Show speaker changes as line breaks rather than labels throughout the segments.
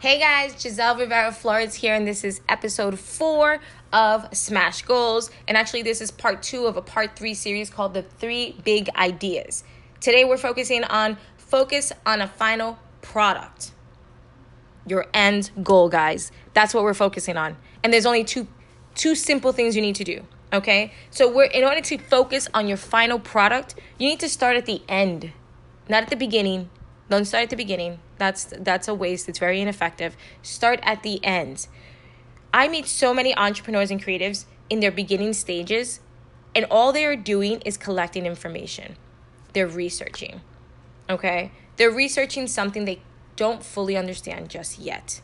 Hey guys, Giselle Rivera Flores here, and this is episode four of Smash Goals. And actually, this is part two of a part three series called The Three Big Ideas. Today, we're focusing on focus on a final product. Your end goal, guys. That's what we're focusing on. And there's only two two simple things you need to do. Okay? So we're in order to focus on your final product, you need to start at the end, not at the beginning. Don't start at the beginning that's that's a waste. It's very ineffective. Start at the end. I meet so many entrepreneurs and creatives in their beginning stages, and all they are doing is collecting information. They're researching. Okay? They're researching something they don't fully understand just yet.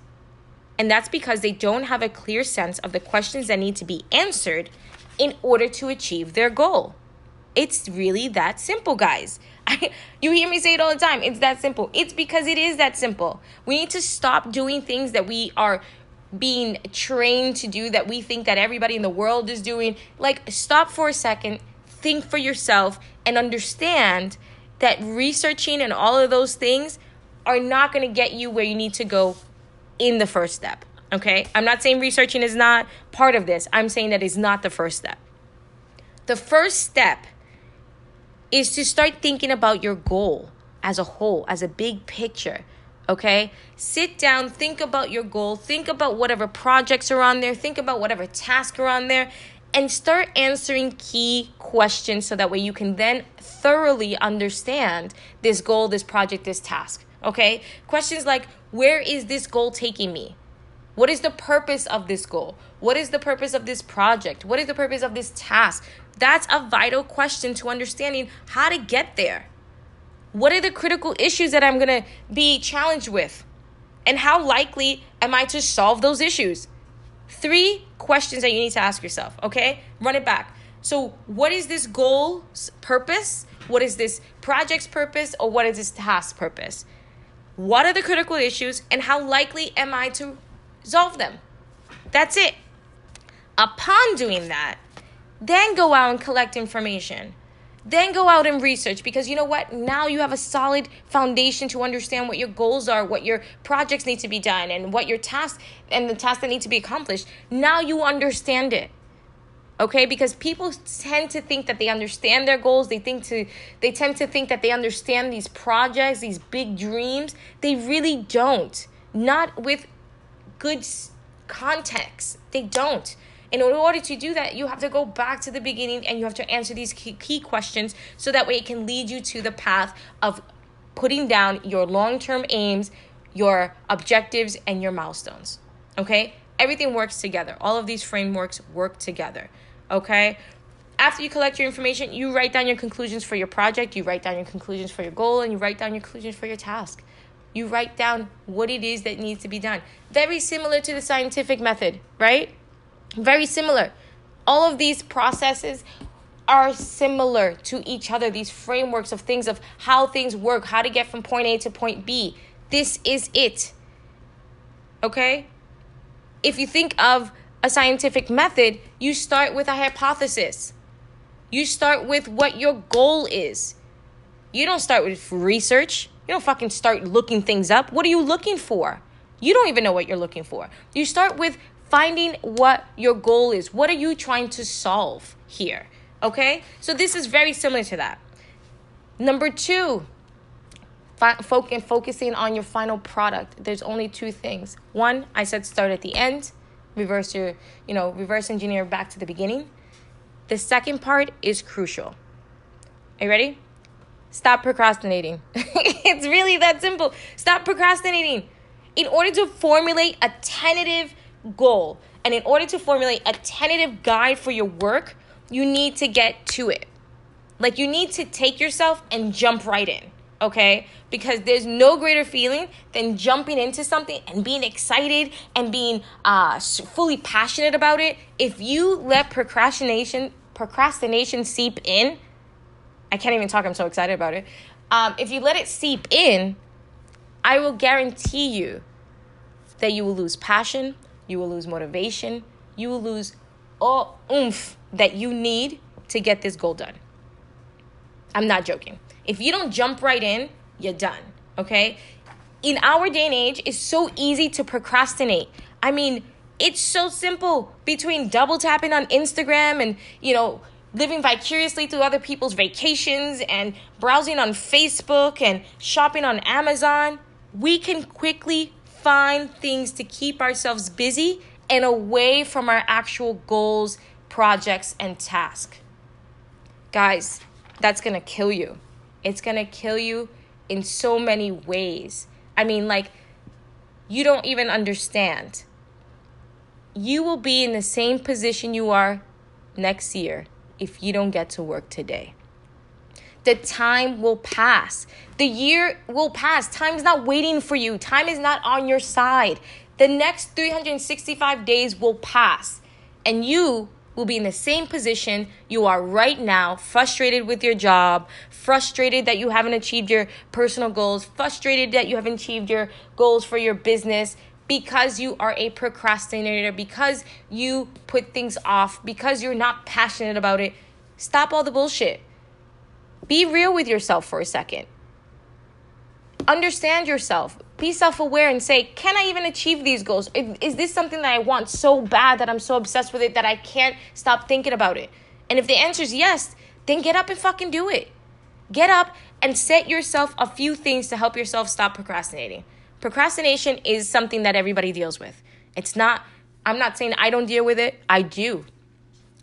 And that's because they don't have a clear sense of the questions that need to be answered in order to achieve their goal. It's really that simple, guys. I, you hear me say it all the time. It's that simple. It's because it is that simple. We need to stop doing things that we are being trained to do that we think that everybody in the world is doing. Like stop for a second, think for yourself and understand that researching and all of those things are not going to get you where you need to go in the first step. Okay? I'm not saying researching is not part of this. I'm saying that is not the first step. The first step is to start thinking about your goal as a whole, as a big picture. Okay? Sit down, think about your goal, think about whatever projects are on there, think about whatever tasks are on there, and start answering key questions so that way you can then thoroughly understand this goal, this project, this task. Okay? Questions like where is this goal taking me? What is the purpose of this goal? What is the purpose of this project? What is the purpose of this task? That's a vital question to understanding how to get there. What are the critical issues that I'm going to be challenged with? And how likely am I to solve those issues? Three questions that you need to ask yourself, okay? Run it back. So, what is this goal's purpose? What is this project's purpose? Or what is this task's purpose? What are the critical issues? And how likely am I to solve them? That's it. Upon doing that, then go out and collect information. Then go out and research because you know what? Now you have a solid foundation to understand what your goals are, what your projects need to be done, and what your tasks and the tasks that need to be accomplished. Now you understand it. Okay? Because people tend to think that they understand their goals. They think to they tend to think that they understand these projects, these big dreams. They really don't. Not with good context. They don't. In order to do that, you have to go back to the beginning and you have to answer these key, key questions so that way it can lead you to the path of putting down your long term aims, your objectives, and your milestones. Okay? Everything works together. All of these frameworks work together. Okay? After you collect your information, you write down your conclusions for your project, you write down your conclusions for your goal, and you write down your conclusions for your task. You write down what it is that needs to be done. Very similar to the scientific method, right? Very similar. All of these processes are similar to each other, these frameworks of things of how things work, how to get from point A to point B. This is it. Okay? If you think of a scientific method, you start with a hypothesis. You start with what your goal is. You don't start with research. You don't fucking start looking things up. What are you looking for? You don't even know what you're looking for. You start with finding what your goal is. What are you trying to solve here? Okay? So this is very similar to that. Number two, fi- focusing on your final product. There's only two things. One, I said start at the end, reverse your, you know, reverse engineer back to the beginning. The second part is crucial. Are you ready? Stop procrastinating. it's really that simple. Stop procrastinating. In order to formulate a tentative goal. And in order to formulate a tentative guide for your work, you need to get to it. Like you need to take yourself and jump right in, okay? Because there's no greater feeling than jumping into something and being excited and being uh, fully passionate about it. If you let procrastination procrastination seep in, I can't even talk. I'm so excited about it. Um, if you let it seep in, I will guarantee you that you will lose passion, you will lose motivation, you will lose all oomph that you need to get this goal done. I'm not joking. If you don't jump right in, you're done, okay? in our day and age, it's so easy to procrastinate. I mean, it's so simple between double tapping on Instagram and, you know, living vicariously through other people's vacations and browsing on Facebook and shopping on Amazon. We can quickly find things to keep ourselves busy and away from our actual goals, projects, and tasks. Guys, that's gonna kill you. It's gonna kill you in so many ways. I mean, like, you don't even understand. You will be in the same position you are next year if you don't get to work today. The time will pass. The year will pass. Time is not waiting for you. Time is not on your side. The next 365 days will pass, and you will be in the same position you are right now, frustrated with your job, frustrated that you haven't achieved your personal goals, frustrated that you haven't achieved your goals for your business because you are a procrastinator, because you put things off, because you're not passionate about it. Stop all the bullshit. Be real with yourself for a second. Understand yourself be self-aware and say can i even achieve these goals is this something that i want so bad that i'm so obsessed with it that i can't stop thinking about it and if the answer is yes then get up and fucking do it get up and set yourself a few things to help yourself stop procrastinating procrastination is something that everybody deals with. It's not i'm not saying i don't deal with it i do.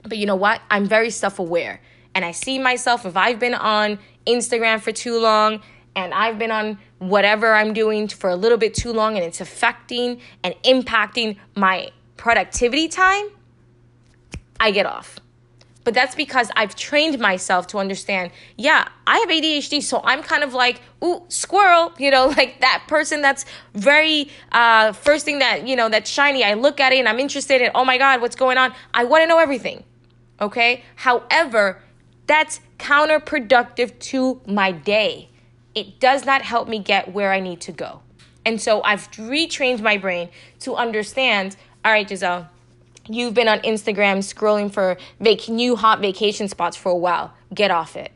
But you know what? I'm very self-aware. And i see myself if i've been on instagram for too long and I've been on whatever I'm doing for a little bit too long and it's affecting and impacting my productivity time, I get off. But that's because I've trained myself to understand, yeah, I have ADHD, so I'm kind of like, ooh, squirrel, you know, like that person that's very, uh, first thing that, you know, that's shiny. I look at it and I'm interested in, oh my God, what's going on? I want to know everything. Okay. However, that's counterproductive to my day it does not help me get where I need to go. And so I've retrained my brain to understand all right, Giselle, you've been on Instagram scrolling for vac- new hot vacation spots for a while. Get off it.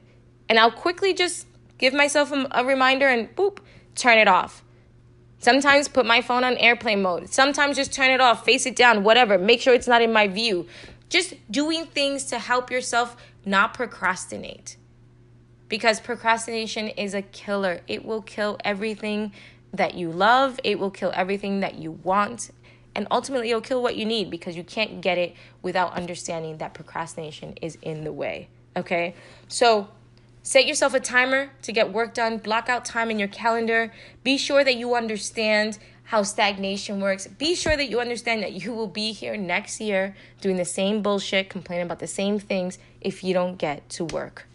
And I'll quickly just give myself a, a reminder and boop, turn it off. Sometimes put my phone on airplane mode. Sometimes just turn it off, face it down, whatever. Make sure it's not in my view. Just doing things to help yourself not procrastinate because procrastination is a killer. It will kill everything that you love, it will kill everything that you want, and ultimately it'll kill what you need because you can't get it without understanding that procrastination is in the way. Okay? So, set yourself a timer to get work done, block out time in your calendar. Be sure that you understand how stagnation works. Be sure that you understand that you will be here next year doing the same bullshit, complaining about the same things if you don't get to work.